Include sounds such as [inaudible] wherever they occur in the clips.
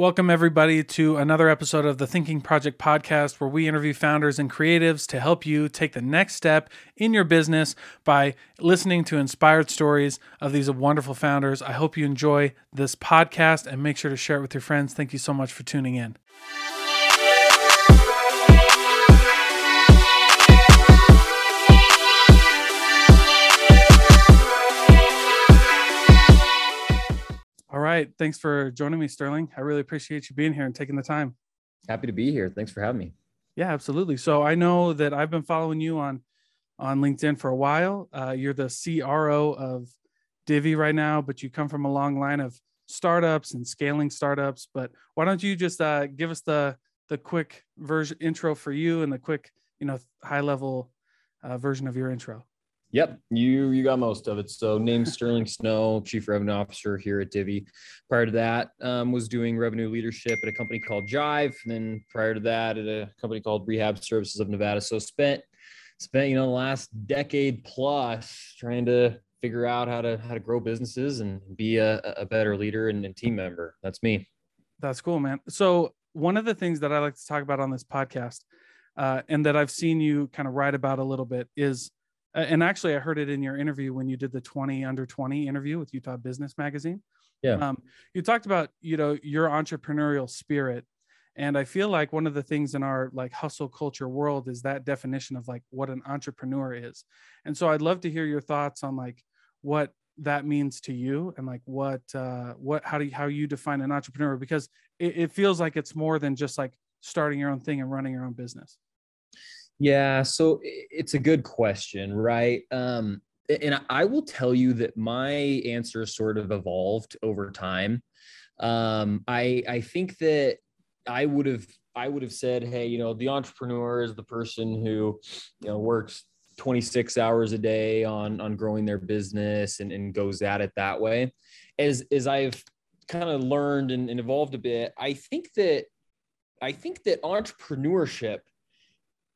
Welcome, everybody, to another episode of the Thinking Project podcast, where we interview founders and creatives to help you take the next step in your business by listening to inspired stories of these wonderful founders. I hope you enjoy this podcast and make sure to share it with your friends. Thank you so much for tuning in. Right. Thanks for joining me, Sterling. I really appreciate you being here and taking the time. Happy to be here. Thanks for having me. Yeah, absolutely. So I know that I've been following you on on LinkedIn for a while. Uh, you're the CRO of Divvy right now, but you come from a long line of startups and scaling startups. But why don't you just uh, give us the the quick version intro for you and the quick, you know, high level uh, version of your intro? Yep, you you got most of it. So, named Sterling Snow, Chief Revenue Officer here at Divvy. Prior to that, um, was doing revenue leadership at a company called Jive, and then prior to that, at a company called Rehab Services of Nevada. So, spent spent you know the last decade plus trying to figure out how to how to grow businesses and be a, a better leader and, and team member. That's me. That's cool, man. So, one of the things that I like to talk about on this podcast, uh, and that I've seen you kind of write about a little bit, is and actually i heard it in your interview when you did the 20 under 20 interview with utah business magazine. Yeah. Um, you talked about you know your entrepreneurial spirit. And i feel like one of the things in our like hustle culture world is that definition of like what an entrepreneur is. And so i'd love to hear your thoughts on like what that means to you and like what uh what how do you how you define an entrepreneur? Because it, it feels like it's more than just like starting your own thing and running your own business yeah, so it's a good question, right? Um, and I will tell you that my answer sort of evolved over time. Um, I I think that I would have I would have said, hey, you know, the entrepreneur is the person who, you know, works 26 hours a day on on growing their business and, and goes at it that way. As as I've kind of learned and, and evolved a bit, I think that I think that entrepreneurship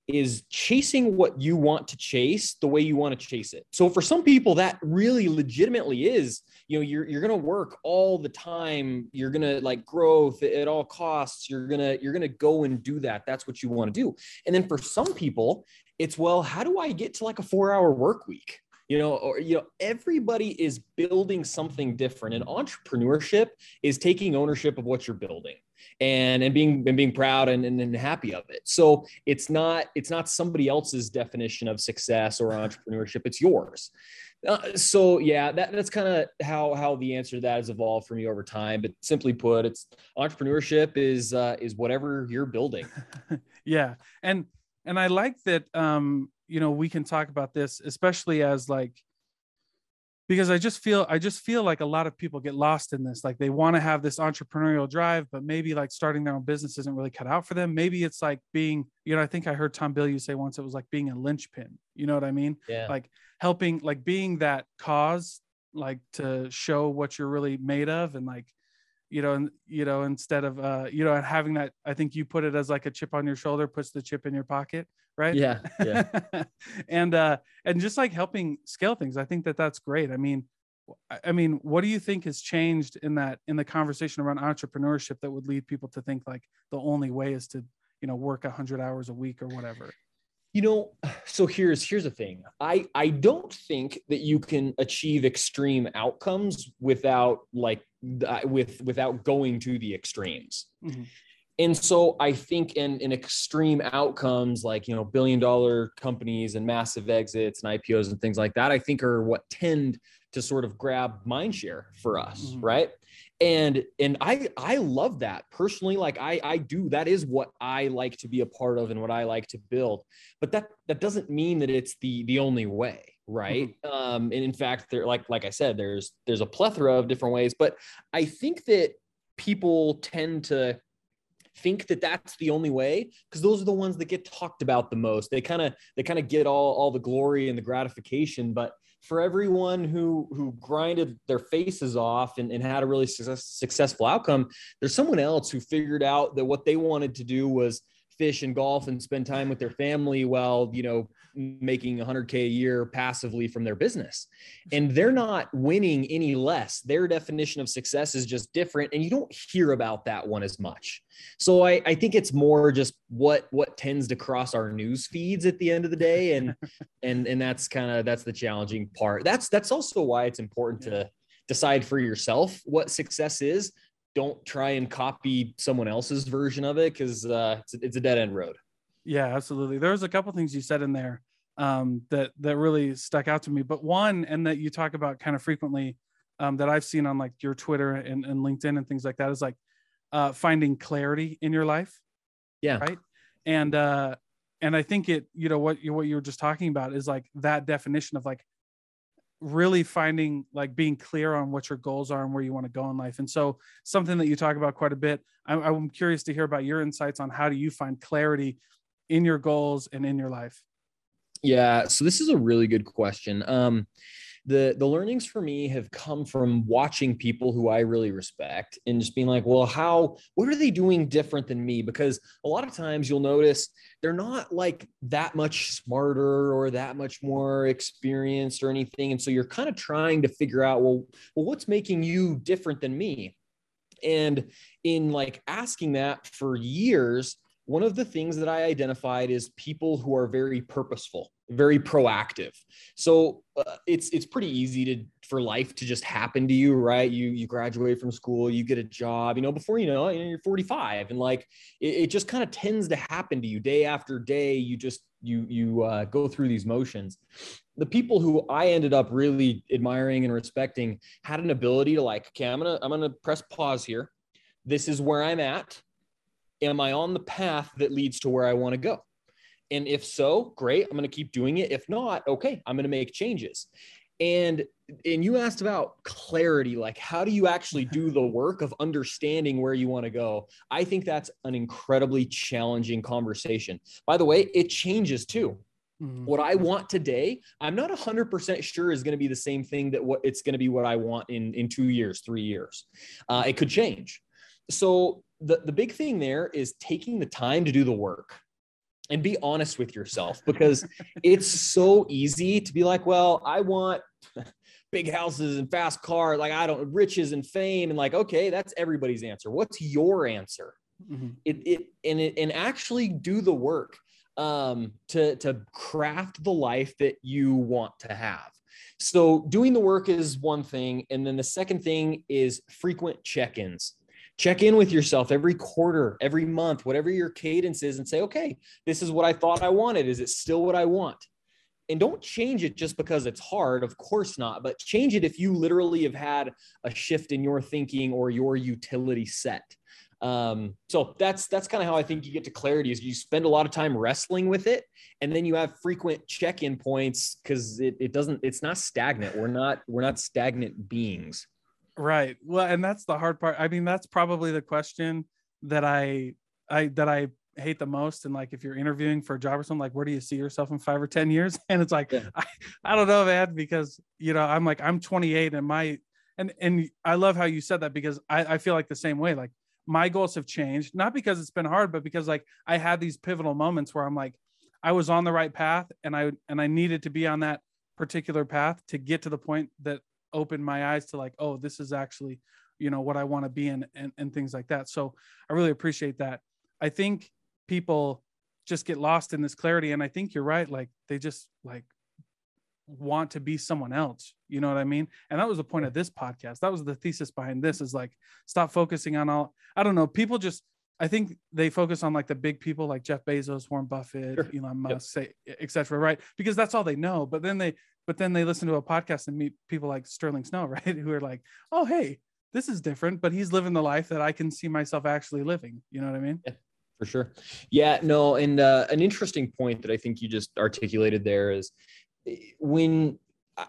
is chasing what you want to chase the way you want to chase it. So for some people that really legitimately is, you know, you're you're going to work all the time, you're going to like growth at all costs, you're going to you're going to go and do that. That's what you want to do. And then for some people, it's well, how do I get to like a 4-hour work week? you know or you know everybody is building something different and entrepreneurship is taking ownership of what you're building and and being and being proud and, and, and happy of it. So it's not it's not somebody else's definition of success or entrepreneurship. It's yours. Uh, so yeah that, that's kind of how how the answer to that has evolved for me over time. But simply put it's entrepreneurship is uh, is whatever you're building. [laughs] Yeah. And and i like that um you know we can talk about this especially as like because I just feel I just feel like a lot of people get lost in this. Like they want to have this entrepreneurial drive, but maybe like starting their own business isn't really cut out for them. Maybe it's like being, you know, I think I heard Tom Bilyeu say once it was like being a linchpin. You know what I mean? Yeah. Like helping, like being that cause, like to show what you're really made of, and like you know, and you know, instead of uh, you know, having that, I think you put it as like a chip on your shoulder puts the chip in your pocket, right? Yeah, yeah. [laughs] and uh, and just like helping scale things, I think that that's great. I mean, I mean, what do you think has changed in that in the conversation around entrepreneurship that would lead people to think like the only way is to you know work a hundred hours a week or whatever? you know so here's here's the thing i i don't think that you can achieve extreme outcomes without like with without going to the extremes. Mm-hmm. and so i think in in extreme outcomes like you know billion dollar companies and massive exits and ipos and things like that i think are what tend to sort of grab mind share for us mm-hmm. right? And and i i love that. Personally like i i do. That is what i like to be a part of and what i like to build. But that that doesn't mean that it's the the only way right mm-hmm. um and in fact there like like i said there's there's a plethora of different ways but i think that people tend to think that that's the only way because those are the ones that get talked about the most they kind of they kind of get all all the glory and the gratification but for everyone who who grinded their faces off and, and had a really success, successful outcome there's someone else who figured out that what they wanted to do was fish and golf and spend time with their family while you know making 100k a year passively from their business. And they're not winning any less. Their definition of success is just different and you don't hear about that one as much. So i, I think it's more just what what tends to cross our news feeds at the end of the day. And [laughs] and and that's kind of that's the challenging part. That's that's also why it's important to decide for yourself what success is don't try and copy someone else's version of it because uh, it's, it's, a dead end road. Yeah, absolutely. There's a couple things you said in there um, that that really stuck out to me. But one, and that you talk about kind of frequently, um, that I've seen on like your Twitter and, and LinkedIn and things like that, is like uh, finding clarity in your life. Yeah. Right. And uh, and I think it, you know, what you what you were just talking about is like that definition of like really finding like being clear on what your goals are and where you want to go in life. And so something that you talk about quite a bit I'm, I'm curious to hear about your insights on how do you find clarity in your goals and in your life? Yeah so this is a really good question. Um the the learnings for me have come from watching people who I really respect and just being like, well, how what are they doing different than me? Because a lot of times you'll notice they're not like that much smarter or that much more experienced or anything. And so you're kind of trying to figure out, well, well, what's making you different than me? And in like asking that for years, one of the things that I identified is people who are very purposeful, very proactive. So uh, it's it's pretty easy to for life to just happen to you, right? You you graduate from school, you get a job, you know, before you know, you're 45, and like it, it just kind of tends to happen to you day after day. You just you you uh, go through these motions. The people who I ended up really admiring and respecting had an ability to like, okay, I'm gonna I'm gonna press pause here. This is where I'm at am I on the path that leads to where I want to go? And if so, great, I'm going to keep doing it. If not, okay, I'm going to make changes. And and you asked about clarity, like how do you actually do the [laughs] work of understanding where you want to go? I think that's an incredibly challenging conversation. By the way, it changes too. Mm-hmm. What I want today, I'm not 100% sure is going to be the same thing that what it's going to be what I want in in 2 years, 3 years. Uh, it could change. So the, the big thing there is taking the time to do the work and be honest with yourself because it's so easy to be like, well, I want [laughs] big houses and fast cars, like I don't riches and fame, and like, okay, that's everybody's answer. What's your answer? Mm-hmm. It, it and it and actually do the work um, to to craft the life that you want to have. So doing the work is one thing, and then the second thing is frequent check-ins check in with yourself every quarter, every month, whatever your cadence is, and say, okay, this is what I thought I wanted. Is it still what I want? And don't change it just because it's hard. Of course not, but change it if you literally have had a shift in your thinking or your utility set. Um, so that's that's kind of how I think you get to clarity is you spend a lot of time wrestling with it and then you have frequent check-in points because it, it doesn't it's not stagnant. We're not we're not stagnant beings. Right. Well, and that's the hard part. I mean, that's probably the question that I I that I hate the most. And like if you're interviewing for a job or something, like where do you see yourself in five or ten years? [laughs] And it's like, yeah. I, I don't know, man, because you know, I'm like, I'm 28 and my and and I love how you said that because I, I feel like the same way. Like my goals have changed, not because it's been hard, but because like I had these pivotal moments where I'm like, I was on the right path and I and I needed to be on that particular path to get to the point that opened my eyes to like, oh, this is actually, you know, what I want to be in and, and things like that. So I really appreciate that. I think people just get lost in this clarity. And I think you're right. Like they just like want to be someone else. You know what I mean? And that was the point of this podcast. That was the thesis behind this is like, stop focusing on all, I don't know. People just, I think they focus on like the big people like Jeff Bezos, Warren Buffett, sure. Elon Musk, yep. say, etc. Right? Because that's all they know. But then they but then they listen to a podcast and meet people like Sterling Snow, [laughs] right? Who are like, oh, hey, this is different, but he's living the life that I can see myself actually living. You know what I mean? Yeah, for sure. Yeah, no. And uh, an interesting point that I think you just articulated there is when uh,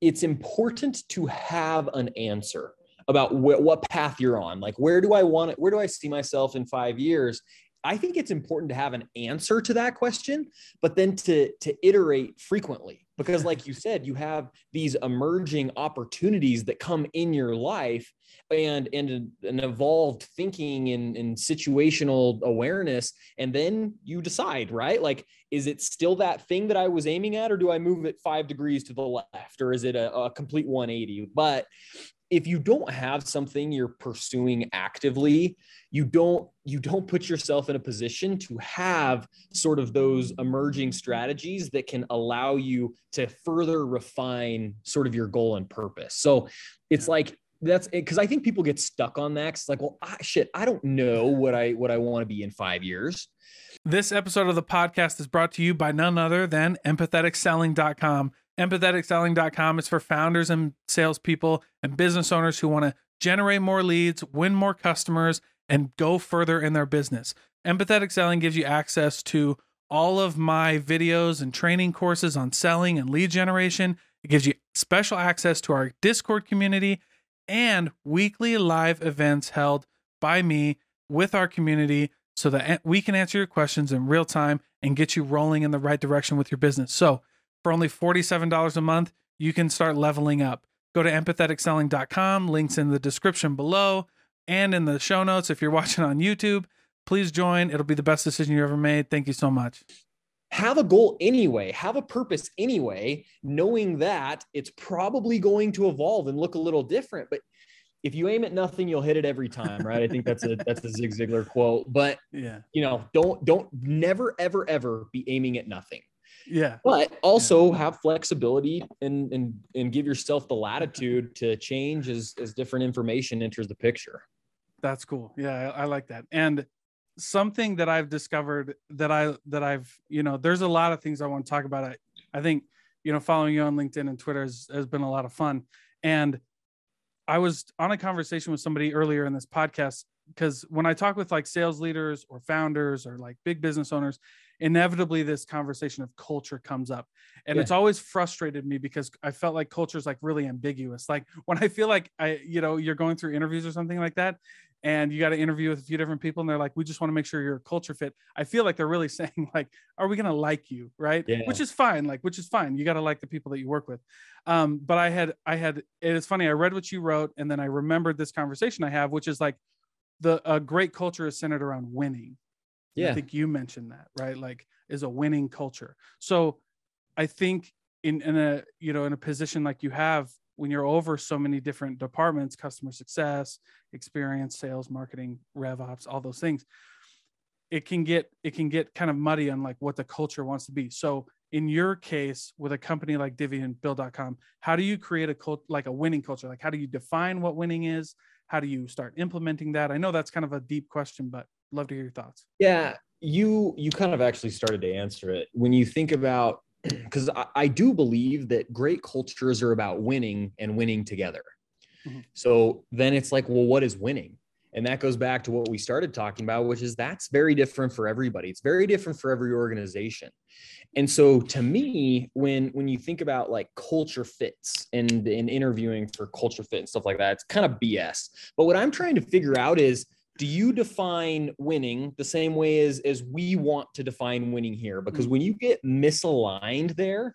it's important to have an answer about wh- what path you're on. Like, where do I want it? Where do I see myself in five years? I think it's important to have an answer to that question, but then to to iterate frequently because like you said you have these emerging opportunities that come in your life and and an evolved thinking and, and situational awareness and then you decide right? Like is it still that thing that i was aiming at or do i move it five degrees to the left or is it a, a complete 180 but if you don't have something you're pursuing actively you don't you don't put yourself in a position to have sort of those emerging strategies that can allow you to further refine sort of your goal and purpose. So it's like that's because i think people get stuck on that it's like well I, shit i don't know what i what i want to be in five years. This episode of the podcast is brought to you by none other than empatheticselling.com empatheticselling.com is for founders and salespeople and business owners who want to generate more leads, win more customers, and go further in their business. Empathetic Selling gives you access to all of my videos and training courses on selling and lead generation. It gives you special access to our Discord community and weekly live events held by me with our community so that we can answer your questions in real time and get you rolling in the right direction with your business. So, for only $47 a month, you can start leveling up. Go to empatheticselling.com, links in the description below and in the show notes. If you're [laughs] watching on YouTube, please join. It'll be the best decision you ever made. Thank you so much. Have a goal anyway, have a purpose anyway, knowing that it's probably going to evolve and look a little different. But if you aim at nothing, you'll hit it every time, right? I think that's a that's a Zig Ziglar quote. But [laughs] yeah, you know, don't don't never ever ever be aiming at nothing yeah. But also have flexibility and and and give yourself the latitude to change as as different information enters the picture. That's cool. Yeah I, I, like that. And something that i've discovered that i that i've you know there's a lot of things i want to talk about. I, I think you know following you on linkedin and twitter has, has been a lot of fun. And i was on a conversation with somebody earlier in this podcast because when i talk with like sales leaders or founders or like big business owners inevitably this conversation of culture comes up. And yeah. it's always frustrated me because i felt like culture is like really ambiguous. Like when i feel like i you know you're going through interviews or something like that and you got to interview with a few different people and they're like we just want to make sure you're a culture fit i feel like they're really [laughs] saying like are we going to like you? Right? Yeah. which is fine like which is fine. You got to like the people that you work with. Um but i had i had it is funny i read what you wrote and then i remembered this conversation i have which is like the a great culture is centered around winning yeah. I think you mentioned that, right? Like is a winning culture. So I think in, in a, you know, in a position like you have when you're over so many different departments, customer success, experience, sales, marketing, rev ops, all those things, it can get, it can get kind of muddy on like what the culture wants to be. So in your case with a company like Divvy and Bill.com, how do you create a cult like a winning culture? Like how do you define what winning is? How do you start implementing that? I know that's kind of a deep question, but love to hear your thoughts. Yeah, you you kind of actually started to answer it when you think about [clears throat] because I, I, do believe that great cultures are about winning and winning together. Mm-hmm. So then it's like, well, what is winning? And that goes back to what we started talking about, which is that's very different for everybody. It's very different for every organization. And so to me, when when you think about like culture fits and in interviewing for culture fit and stuff like that, it's kind of BS. But what I'm trying to figure out is do you define winning the same way as as we want to define winning here? Because mm. when you get misaligned there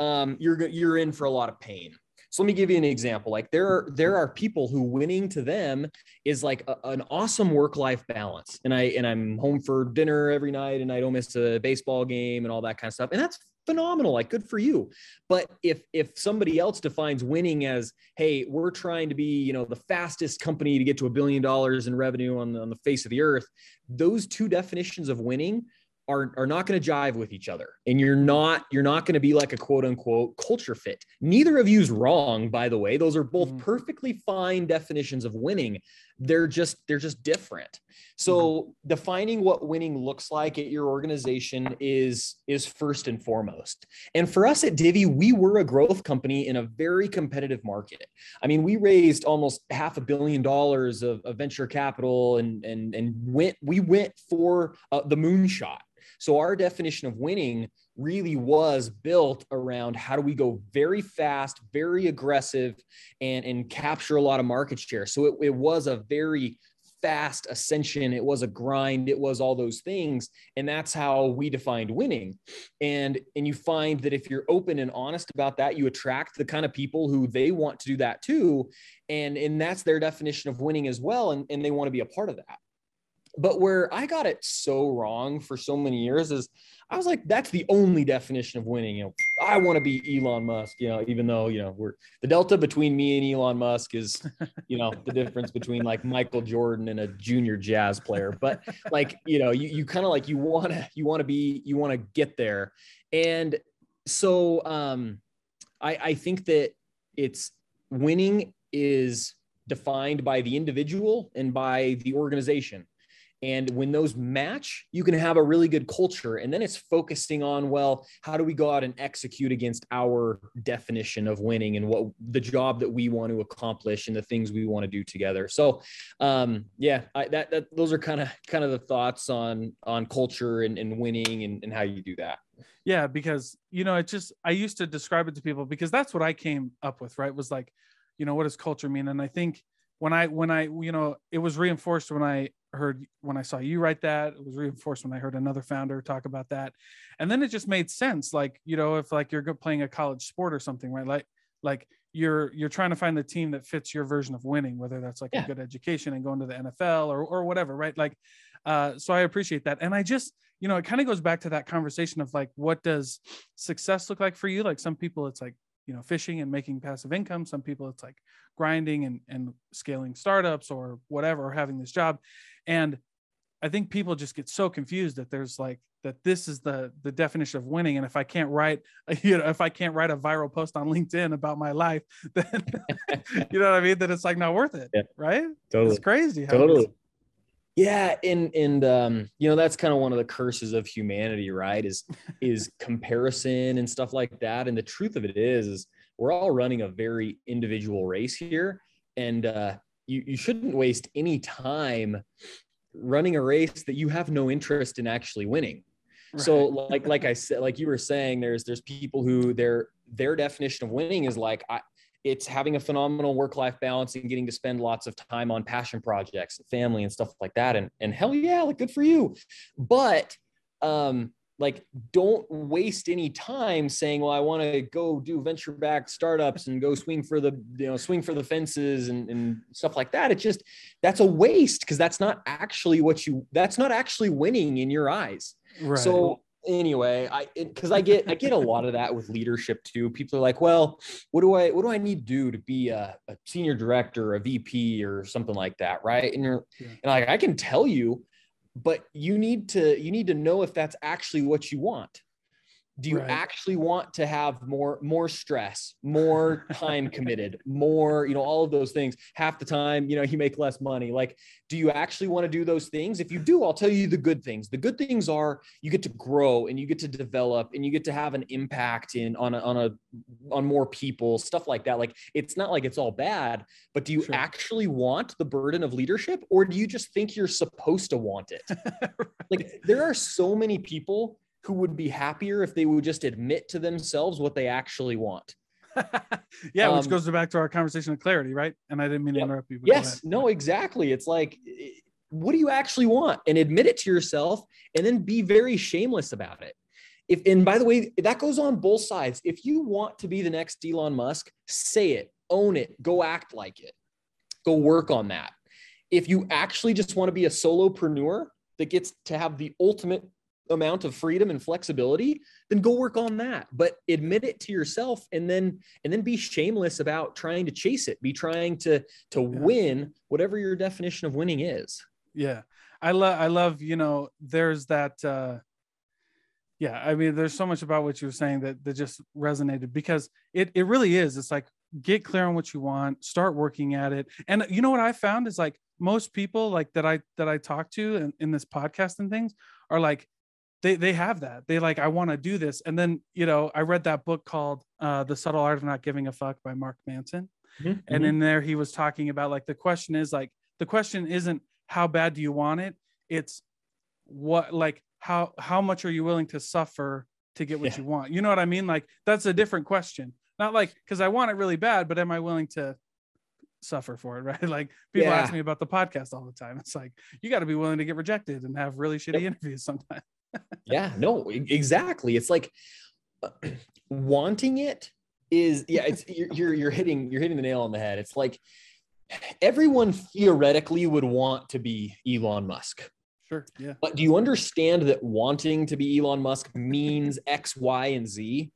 um, you're you're in for a lot of pain. So let me give you an example. Like there are there are people who winning to them is like a, an awesome work life balance. And i and i'm home for dinner every night and i don't miss a baseball game and all that kind of stuff. And that's phenomenal like good for you. But if if somebody else defines winning as hey we're trying to be you know the fastest company to get to a billion dollars in revenue on the, on the face of the earth those two definitions of winning are, are not going to jive with each other. And you're not you're not going to be like a quote unquote culture fit. Neither of you's wrong by the way. Those are both mm. perfectly fine definitions of winning they're just they're just different. So mm-hmm. defining what winning looks like at your organization is is first and foremost. And for us at divvy we were a growth company in a very competitive market. I mean we raised almost half a billion dollars of, of venture capital and and and went we went for uh, the moonshot. So our definition of winning really was built around how do we go very fast, very aggressive, and, and capture a lot of market share. So it, it was a very fast ascension. It was a grind. It was all those things. And that's how we defined winning. And and you find that if you're open and honest about that you attract the kind of people who they want to do that too. And and that's their definition of winning as well. And, and they want to be a part of that. But where i got it so wrong for so many years is I was like, that's the only definition of winning. You know, I want to be Elon Musk, you know, even though, you know, we're the delta between me and Elon Musk is, you know, the difference between like Michael Jordan and a junior jazz player. But like, you know, you, you kind of like you want to, you want to be, you want to get there. And so um I, I think that it's winning is defined by the individual and by the organization. And when those match, you can have a really good culture. And then it's focusing on, well, how do we go out and execute against our definition of winning and what the job that we want to accomplish and the things we want to do together. So, um, yeah, I, that, that those are kind of kind of the thoughts on on culture and, and winning and, and how you do that. Yeah, because you know, it just I used to describe it to people because that's what I came up with, right? Was like, you know, what does culture mean? And I think when I when I you know it was reinforced when I heard when I saw you write that. It was reinforced when I heard another founder talk about that, and then it just made sense. Like you know, if like you're playing a college sport or something, right? Like like you're you're trying to find the team that fits your version of winning, whether that's like yeah. a good education and going to the NFL or or whatever, right? Like, uh, so I appreciate that, and I just you know it kind of goes back to that conversation of like what does success look like for you? Like some people, it's like you know fishing and making passive income. Some people it's like grinding and, and scaling startups or whatever or having this job. And i think people just get so confused that there's like that this is the the definition of winning. And if i can't write [laughs] you know if i can't write a viral post on linkedin about my life [laughs] then [laughs] you know what i mean? That it's like not worth it yeah. right? Totally. it's crazy totally yeah and and um you know that's kind of one of the curses of humanity right is [laughs] is comparison and stuff like that and the truth of it is is we're all running a very individual race here and uh you, you shouldn't waste any time running a race that you have no interest in actually winning right. so like like i said like you were saying there's there's people who their their definition of winning is like i it's having a phenomenal work-life balance and getting to spend lots of time on passion projects and family and stuff like that. And and hell yeah, like good for you. But um, like don't waste any time saying, well, I want to go do venture backed startups and go swing for the, you know, swing for the fences and, and stuff like that. It's just that's a waste because that's not actually what you that's not actually winning in your eyes. Right. So anyway, I because I get I get a lot of that with leadership too. People are like, well, what do I what do I need to do to be a, a senior director, a VP, or something like that, right? And you're yeah. and like I can tell you, but you need to you need to know if that's actually what you want do you right. actually want to have more more stress more [laughs] time committed more you know all of those things half the time you know you make less money like do you actually want to do those things if you do i'll tell you the good things the good things are you get to grow and you get to develop and you get to have an impact in on a on a on more people stuff like that like it's not like it's all bad but do you sure. actually want the burden of leadership or do you just think you're supposed to want it right. [laughs] like there are so many people who would be happier if they would just admit to themselves what they actually want. [laughs] yeah, which um, goes back to our conversation of clarity, right? And I didn't mean to interrupt you. yes, no, exactly. It's like, what do you actually want? And admit it to yourself, and then be very shameless about it. If and by the way, that goes on both sides. If you want to be the next Elon Musk, say it, own it, go act like it, go work on that. If you actually just want to be a solopreneur that gets to have the ultimate amount of freedom and flexibility then go work on that. But admit it to yourself and then and then be shameless about trying to chase it. Be trying to to yeah. win whatever your definition of winning is. Yeah. I love i love you know there's that uh yeah i mean there's so much about what you were saying that that just resonated because it it really is. It's like get clear on what you want start working at it. And you know what i found is like most people like that i that i talk to in, in this podcast and things are like they they have that they like i want to do this and then you know i read that book called uh, the subtle art of not giving a fuck by mark manson mm-hmm. and mm-hmm. in there he was talking about like the question is like the question isn't how bad do you want it it's what like how how much are you willing to suffer to get what yeah. you want you know what i mean like that's a different question not like because i want it really bad but am i willing to suffer for it, [laughs] right? Like people Yeah. ask me about the podcast all the time. It's like you got to be willing to get rejected and have really shitty interviews sometimes. Yeah no exactly it's like [clears throat] wanting it is yeah it's you're, you're you're hitting you're hitting the nail on the head it's like everyone theoretically would want to be elon musk Sure. Yeah. but do you understand that wanting to be elon musk means [laughs] x y and z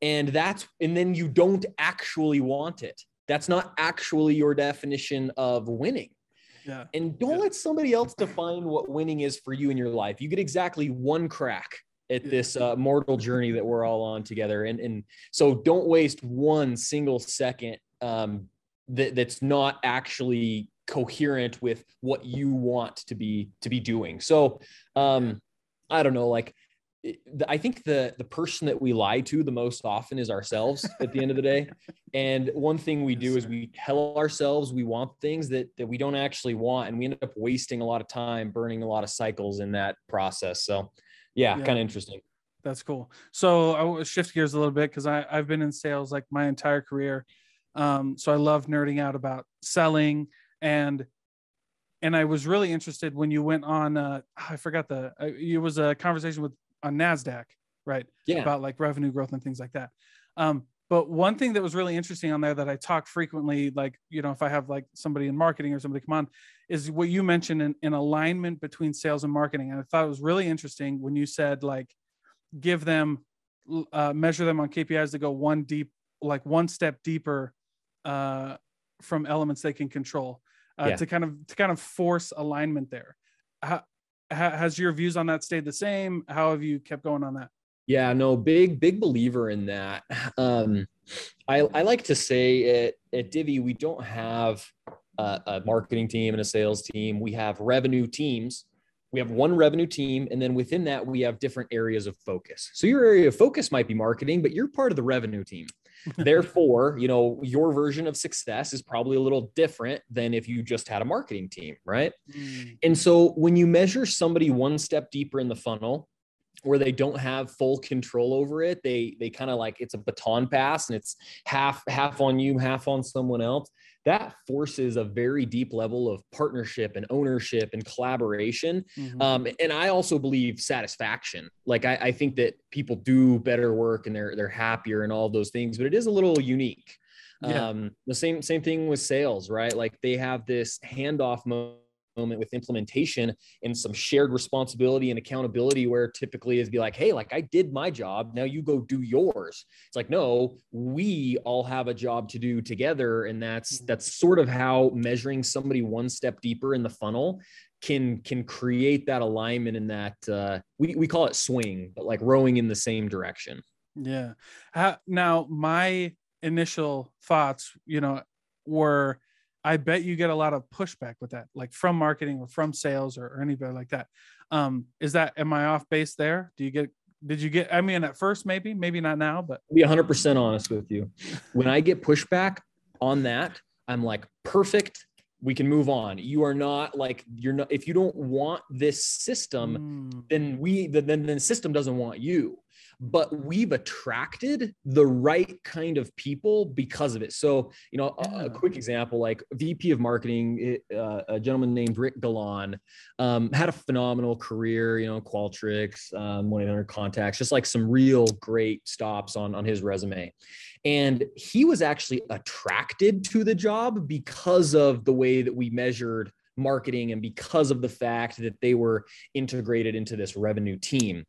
and that's and then you don't actually want it that's not actually your definition of winning Yeah. and don't Yeah. let somebody else define what winning is for you in your life. You get exactly one crack at Yeah. this uh, mortal journey that we're all on together. And, and so don't waste one single second um, that, that's not actually coherent with what you want to be to be doing. So um, I don't know, like I think the the person that we lie to the most often is ourselves at the end of the day. [laughs] And one thing we do is we tell ourselves we want things that that we don't actually want, and we end up wasting a lot of time, burning a lot of cycles in that process. So, yeah, Yeah. kind of interesting. That's cool. So I will shift gears a little bit because I I've been in sales like my entire career. Um, so I love nerding out about selling and and I was really interested when you went on. Uh, I forgot the. Uh, it was a conversation with on Nasdaq, right? Yeah, about like revenue growth and things like that. Um, but one thing that was really interesting on there that I talk frequently, like, you know, if I have like somebody in marketing or somebody come on, is what you mentioned in, in alignment between sales and marketing. And I thought it was really interesting when you said, like, give them, uh, measure them on KPIs to go one deep, like one step deeper uh, from elements they can control uh, Yeah. to kind of, to kind of force alignment there. How, ha- has your views on that stayed the same? How have you kept going on that? Yeah, no, big, big believer in that. [sighs] Um, I, I like to say at, at Divvy, we don't have a, a marketing team and a sales team. We have revenue teams. We have one revenue team. And then within that, we have different areas of focus. So your area of focus might be marketing, but you're part of the revenue team. Therefore, you know, your version of success is probably a little different than if you just had a marketing team, right? Mm, And so when you measure somebody one step deeper in the funnel, where they don't have full control over it, they they kind of like it's a baton pass and it's half half on you, half on someone else. That forces a very deep level of partnership and ownership and collaboration. mhm. Um, and I also believe satisfaction. Like I, I think that people do better work and they're they're happier and all those things, but it is a little unique. Yeah. Um, the same same thing with sales, right? Like they have this handoff mo- moment with implementation and some shared responsibility and accountability where typically is be like, hey, like I did my job, now you go do yours. It's like, no, we all have a job to do together. And that's Mhm. that's sort of how measuring somebody one step deeper in the funnel can can create that alignment in that uh, we, we call it swing, but like rowing in the same direction. Yeah. Ha- now, my initial thoughts, you know, were I bet you get a lot of pushback with that, like from marketing or from sales or, or anybody like that. Um, is that am I off base there? Do you get did you get I mean at first maybe, maybe not now, but I'll be 100% honest with you. When I get pushback on that, I'm like, perfect. We can move on. You are not like, you're not, if you don't want this system, Mm, then we, then, then the system doesn't want you. But we've attracted the right kind of people because of it. So, you know, a, a quick example like VP of marketing, uh, a gentleman named Rick Galan, um, had a phenomenal career, you know, Qualtrics, um, 1 800 contacts, just like some real great stops on, on his resume. And he was actually attracted to the job because of the way that we measured marketing and because of the fact that they were integrated into this revenue team.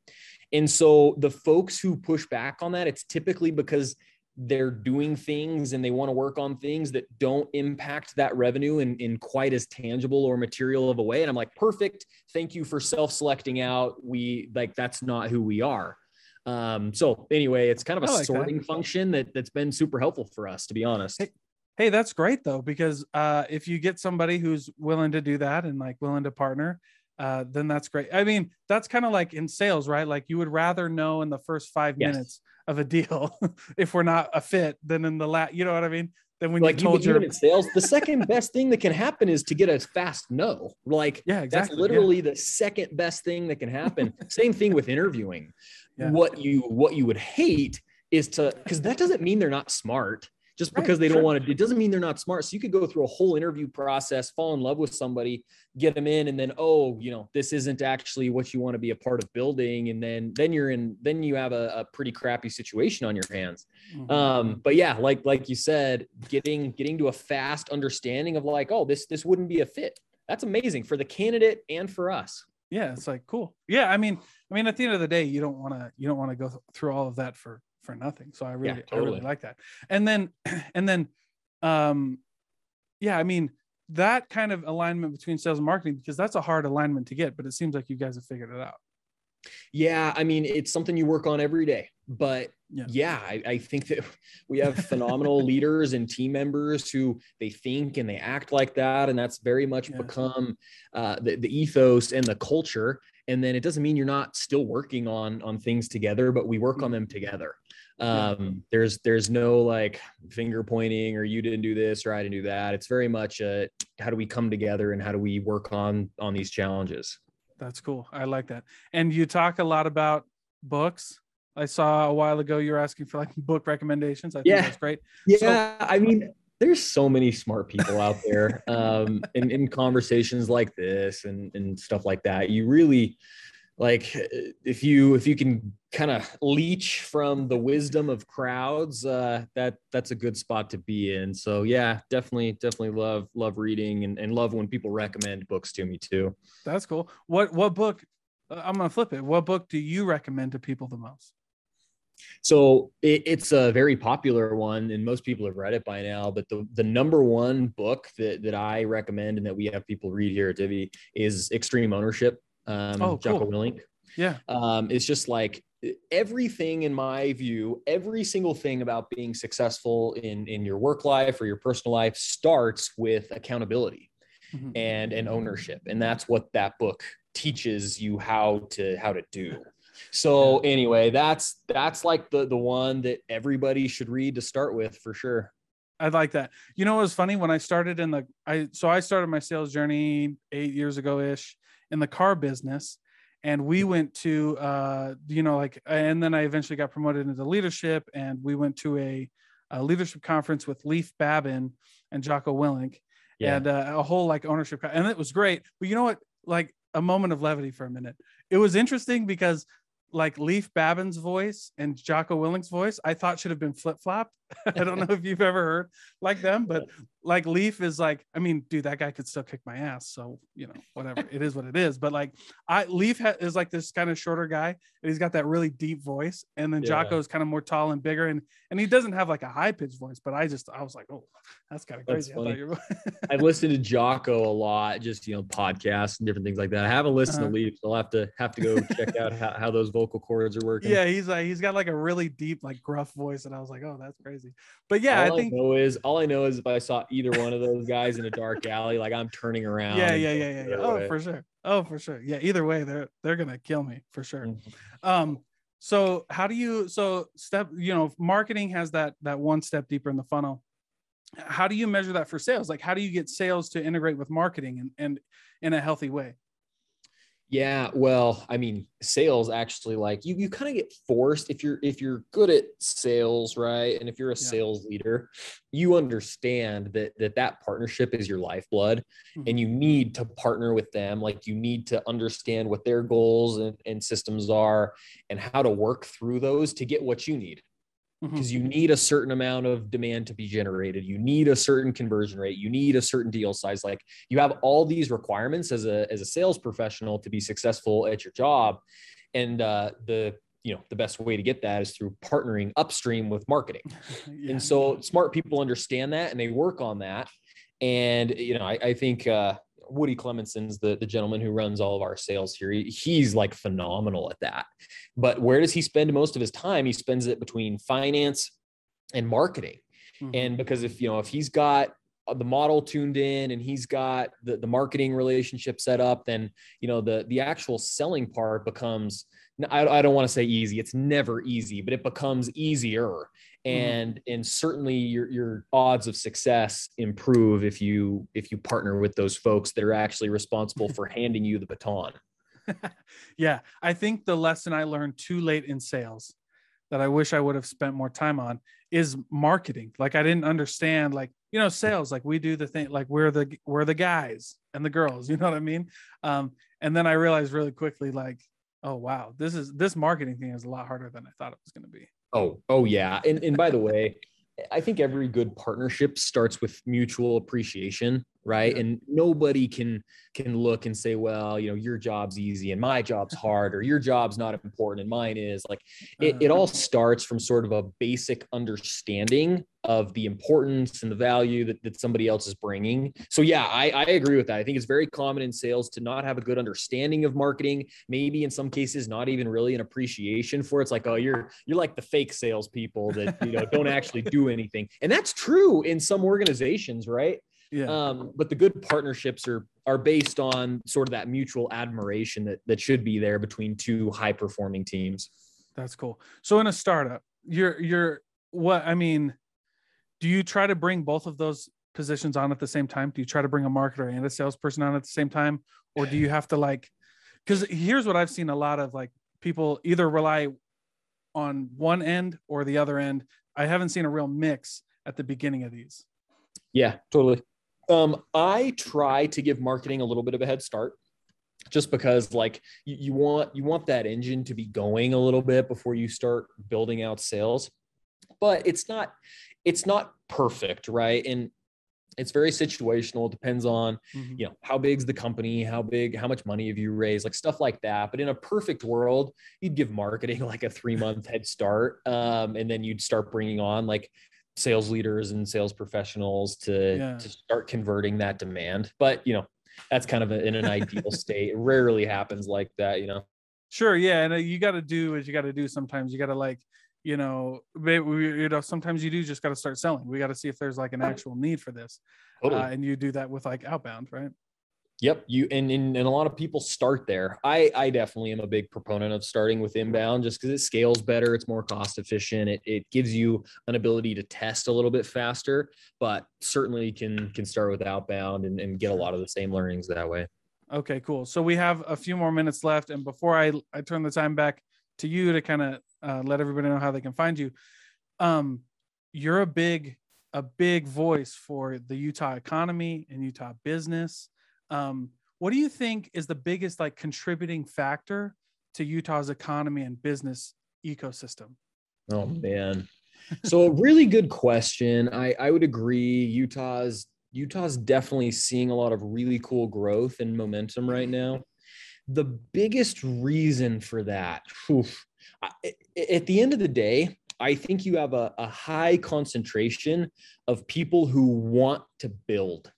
And so the folks who push back on that, it's typically because they're doing things and they want to work on things that don't impact that revenue in, in quite as tangible or material of a way. And I'm like, perfect. Thank you for self-selecting out. We like that's not who we are. Um, so anyway, it's kind of a like that. sorting function that that's been super helpful for us, to be honest. Hey, hey, that's great though, because uh if you get somebody who's willing to do that and like willing to partner, uh, then that's great. I mean, that's kind of like in sales, right? Like you would rather know in the first five Yes. minutes of a deal [laughs] if we're not a fit than in the lat, you know what I mean? Then when like you told even, your in sales, the second best thing that can happen is to get a fast no. Like yeah, that's exactly. yeah. literally the second best thing that can happen. [laughs] Same thing with interviewing. Yeah. What you what you would hate is to because that doesn't mean they're not smart. Just because right, they don't sure. want to. It doesn't mean they're not smart. So you could go through a whole interview process, fall in love with somebody, get them in, and then oh, you know, this isn't actually what you want to be a part of building, and then then you're in, then you have a, a pretty crappy situation on your hands. Mm-hmm. Um, but yeah, like like you said, getting getting to a fast understanding of like, oh, this this wouldn't be a fit. That's amazing for the candidate and for us. Yeah, it's like cool. Yeah, I mean, I mean, at the end of the day, you don't want to you don't want to go through all of that for for nothing. So I really, yeah, totally. I really like that. And then, [clears throat] and then, um, yeah, I mean, that kind of alignment between sales and marketing, because that's a hard alignment to get, but it seems like you guys have figured it out. Yeah. I mean, it's something you work on every day, but yeah, yeah I, I think that [laughs] we have phenomenal [laughs] leaders and team members who they think and they act like that. And that's very much yeah. become uh, the, the ethos and the culture and then it doesn't mean you're not still working on on things together but we work on them together um there's there's no like finger pointing or you didn't do this or i didn't do that. It's very much a, how do we come together and how do we work on on these challenges? That's cool. I like that. And you talk a lot about books. I saw a while ago you were asking for like [laughs] book recommendations. I think yeah. that's great. Yeah so- i mean there's so many smart people out there um, in, in conversations like this and, and stuff like that. You really like if you if you can kind of leech from the wisdom of crowds uh that that's a good spot to be in so yeah definitely definitely love love reading and, and love when people recommend books to me too that's cool what what book uh, i'm gonna flip it what book do you recommend to people the most so it, it's a very popular one, and most people have read it by now. But the, the number one book that, that I recommend and that we have people read here at Divvy is Extreme Ownership. Um, oh, Jocko cool. Willink. Yeah. Um, it's just like everything in my view, every single thing about being successful in in your work life or your personal life starts with accountability mm-hmm. and and ownership, and that's what that book teaches you how to how to do. So anyway, that's that's like the the one that everybody should read to start with for sure. I like that. You know, it was funny when I started in the I so I started my sales journey eight years ago ish in the car business, and we went to uh you know like and then I eventually got promoted into leadership, and we went to a, a leadership conference with Leif Babin and Jocko Willink, yeah. and uh, a whole like ownership, and it was great. But you know what? Like a moment of levity for a minute. It was interesting because like Leif Babin's voice and Jocko Willink's voice, I thought should have been flip flopped. [laughs] I don't know if you've ever heard like them, but like Leif is like, I mean, dude, that guy could still kick my ass. So, you know, whatever it is what it is. But like, I Leif ha- is like this kind of shorter guy and he's got that really deep voice. And then yeah. Jocko is kind of more tall and bigger. And and he doesn't have like a high pitched voice, but I just, I was like, oh, that's kind of crazy. I have [laughs] listened to Jocko a lot, just, you know, podcasts and different things like that. I haven't listened uh-huh. to Leif. So I'll have to, have to go check out how, how those vocal cords are working. Yeah. He's like, he's got like a really deep, like gruff voice. And I was like, oh, that's crazy. But yeah, all I think I know is all I know is if I saw either one of those guys in a dark alley, like I'm turning around. Yeah, yeah, yeah, yeah. yeah. Oh, for sure. Oh, for sure. Yeah. Either way, they're they're gonna kill me for sure. Mm-hmm. Um. So how do you? So step. You know, marketing has that that one step deeper in the funnel. How do you measure that for sales? Like, how do you get sales to integrate with marketing and and in a healthy way? Yeah, well, I mean, sales actually like you you kind of get forced if you're if you're good at sales, right? And if you're a yeah. sales leader, you understand that that that partnership is your lifeblood mm-hmm. and you need to partner with them like you need to understand what their goals and, and systems are and how to work through those to get what you need because mm-hmm. you need a certain amount of demand to be generated. You need a certain conversion rate. You need a certain deal size. Like you have all these requirements as a as a sales professional to be successful at your job. And uh, the you know the best way to get that is through partnering upstream with marketing. [laughs] Yeah. and so smart people understand that and they work on that. And you know i, I think uh, Woody Clemenson's the, the gentleman who runs all of our sales here. He, he's like phenomenal at that. But where does he spend most of his time? He spends it between finance and marketing. Mm-hmm. And because if you know, if he's got the model tuned in and he's got the, the marketing relationship set up, then you know the the actual selling part becomes I, I don't want to say easy. It's never easy, but it becomes easier Mm-hmm. and mm-hmm. and certainly your your odds of success improve if you if you partner with those folks that are actually responsible for [laughs] handing you the baton [laughs] yeah i think the lesson i learned too late in sales that i wish i would have spent more time on is marketing. Like I didn't understand like, you know, sales, like we do the thing, like we're the we're the guys and the girls, [laughs] you know what I mean? Um, and then I realized really quickly, like, oh wow, this is this marketing thing is a lot harder than I thought it was gonna be. Oh, oh yeah. And and by the way, I think every good partnership starts with mutual appreciation, right? Yeah. And nobody can can look and say, well, you know, your job's easy and my job's hard, or your job's not important and mine is. Like it, it all uh-huh. starts from sort of a basic understanding of the importance and the value that, that somebody else is bringing. So yeah, I, I agree with that. I think it's very common in sales to not have a good understanding of marketing, maybe in some cases not even really an appreciation for it. It's like, oh, you're you're like the fake salespeople that you know don't [laughs] actually do anything. And that's true in some organizations, right? Yeah. Um, but the good partnerships are are based on sort of that mutual admiration that that should be there between two high performing teams. That's cool. So in a startup, you're you're what I mean, do you try to bring both of those positions on at the same time? Do you try to bring a marketer and a salesperson on at the same time? Or do you have to like because here's what I've seen a lot of like people either rely on one end or the other end. I haven't seen a real mix at the beginning of these. Yeah, totally. Um, I try to give marketing a little bit of a head start just because like you, you, want you want that engine to be going a little bit before you start building out sales. But it's not it's not perfect right? And it's very situational. It depends on mm-hmm. you know how big's the company how big how much money have you raised like stuff like that. But in a perfect world you'd give marketing [laughs] like a three month head start um, and then you'd start bringing on like sales leaders and sales professionals to, yeah. to start converting that demand. But, you know, that's kind of a, in an ideal [laughs] state. It rarely happens like that, you know? Sure. Yeah. And uh, you got to do what you got to do. Sometimes you got to like, you know, you know, sometimes you do just got to start selling. We got to see if there's like an actual need for this. Totally. Uh, and you do that with like outbound, right? Yep, you and, and and a lot of people start there. I I definitely am a big proponent of starting with inbound just because it scales better, it's more cost efficient, it it gives you an ability to test a little bit faster, but certainly can can start with outbound and, and get a lot of the same learnings that way. Okay, cool. So we have a few more minutes left, and before I I turn the time back to you to kind of uh, let everybody know how they can find you, um, you're a big a big voice for the Utah economy and Utah business um, what do you think is the biggest like contributing factor to Utah's economy and business ecosystem? Oh man. So a really good question. I, I would agree. Utah's Utah's definitely seeing a lot of really cool growth and momentum right now. The biggest reason for that, whew, at the end of the day, I think you have a, a high concentration of people who want to build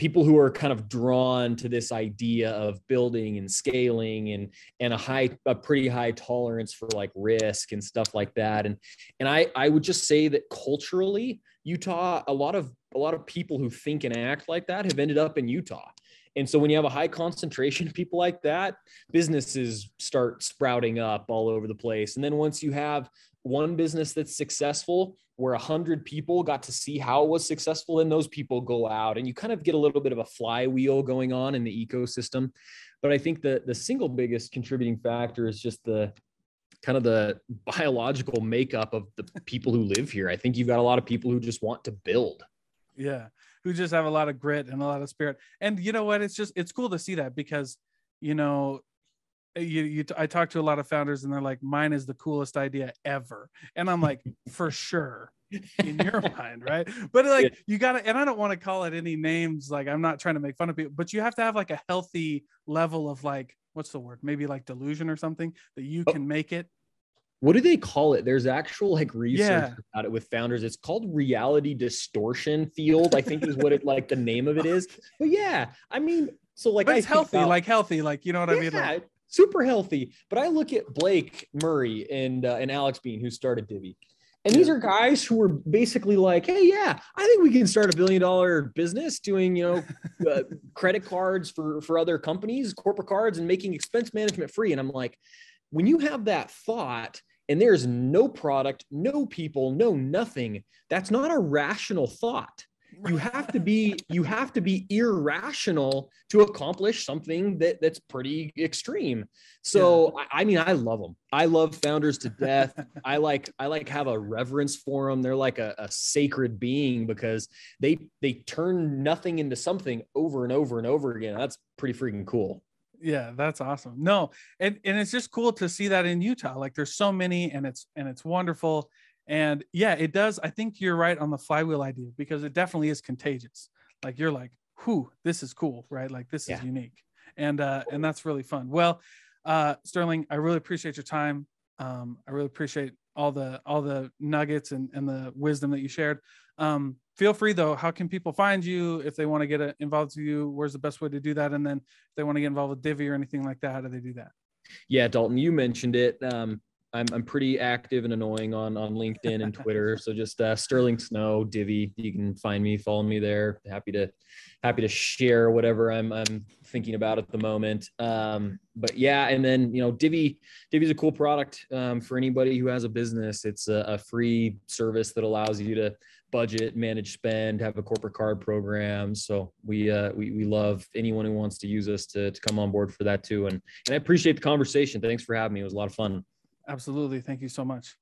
people who are kind of drawn to this idea of building and scaling and and a high a pretty high tolerance for like risk and stuff like that. And and i i would just say that culturally utah a lot of a lot of people who think and act like that have ended up in utah. And so when you have a high concentration of people like that businesses start sprouting up all over the place. And then once you have one business that's successful where a hundred people got to see how it was successful and those people go out and you kind of get a little bit of a flywheel going on in the ecosystem. But i think the the single biggest contributing factor is just the kind of the biological makeup of the people who live here. I think you've got a lot of people who just want to build. Yeah who just have a lot of grit and a lot of spirit. And you know what? It's just it's cool to see that because you know Eh, you, you I talk to a lot of founders and they're like, mine is the coolest idea ever. And I'm like, for [laughs] sure in your mind, right? [laughs] But like yeah. you gotta, and I don't want to call it any names, like I'm not trying to make fun of people, but you have to have like a healthy level of like, what's the word? Maybe like delusion or something that you oh. can make it. What do they call it? There's actual like research yeah. about it with founders. It's called reality distortion field, I think is what it like the name of it is. [laughs] But yeah, I mean, so like but it's healthy, about, like healthy, like you know what yeah, I mean? Like, super healthy. But I look at Blake Murray and uh, and Alex Bean, who started Divvy. And these are guys who were basically like, "Hey, yeah, I think we can start a billion dollar business doing, you know, [laughs] uh, credit cards for for other companies, corporate cards, and making expense management free." And I'm like, when you have that thought, and there's no product, no people, no nothing, that's not a rational thought. You have to be you have to be irrational to accomplish something that that's pretty extreme. So yeah. I, I, mean i love them i love founders to death. I like i like have a reverence for them they're like a, a sacred being because they they turn nothing into something over and over and over again. That's pretty freaking cool. Yeah that's awesome. No and and it's just cool to see that in utah. Like there's so many and it's and it's wonderful and yeah, it does. I think you're right on the flywheel idea because it definitely is contagious. Like you're like, whoo, this is cool, right? Like this yeah. is unique. And uh, and that's really fun. Well, uh, Sterling, I really appreciate your time. Um, I really appreciate all the all the nuggets and, and the wisdom that you shared. Um, feel free though, how can people find you if they want to get uh, involved with you? Where's the best way to do that? And then if they want to get involved with Divvy or anything like that, how do they do that? Yeah, Dalton, you mentioned it. Um, I'm, I'm pretty active and annoying on on LinkedIn and Twitter. [laughs] so just uh, Sterling Snow Divvy, you can find me, follow me there. Happy to happy to share whatever I'm I'm thinking about at the moment. Um, but yeah, and then you know Divvy Divvy is a cool product um, for anybody who has a business. It's a, a free service that allows you to budget, manage spend, have a corporate card program. So we uh, we we love anyone who wants to use us to to come on board for that too. And and I appreciate the conversation. Thanks for having me. It was a lot of fun. Absolutely. Thank you so much.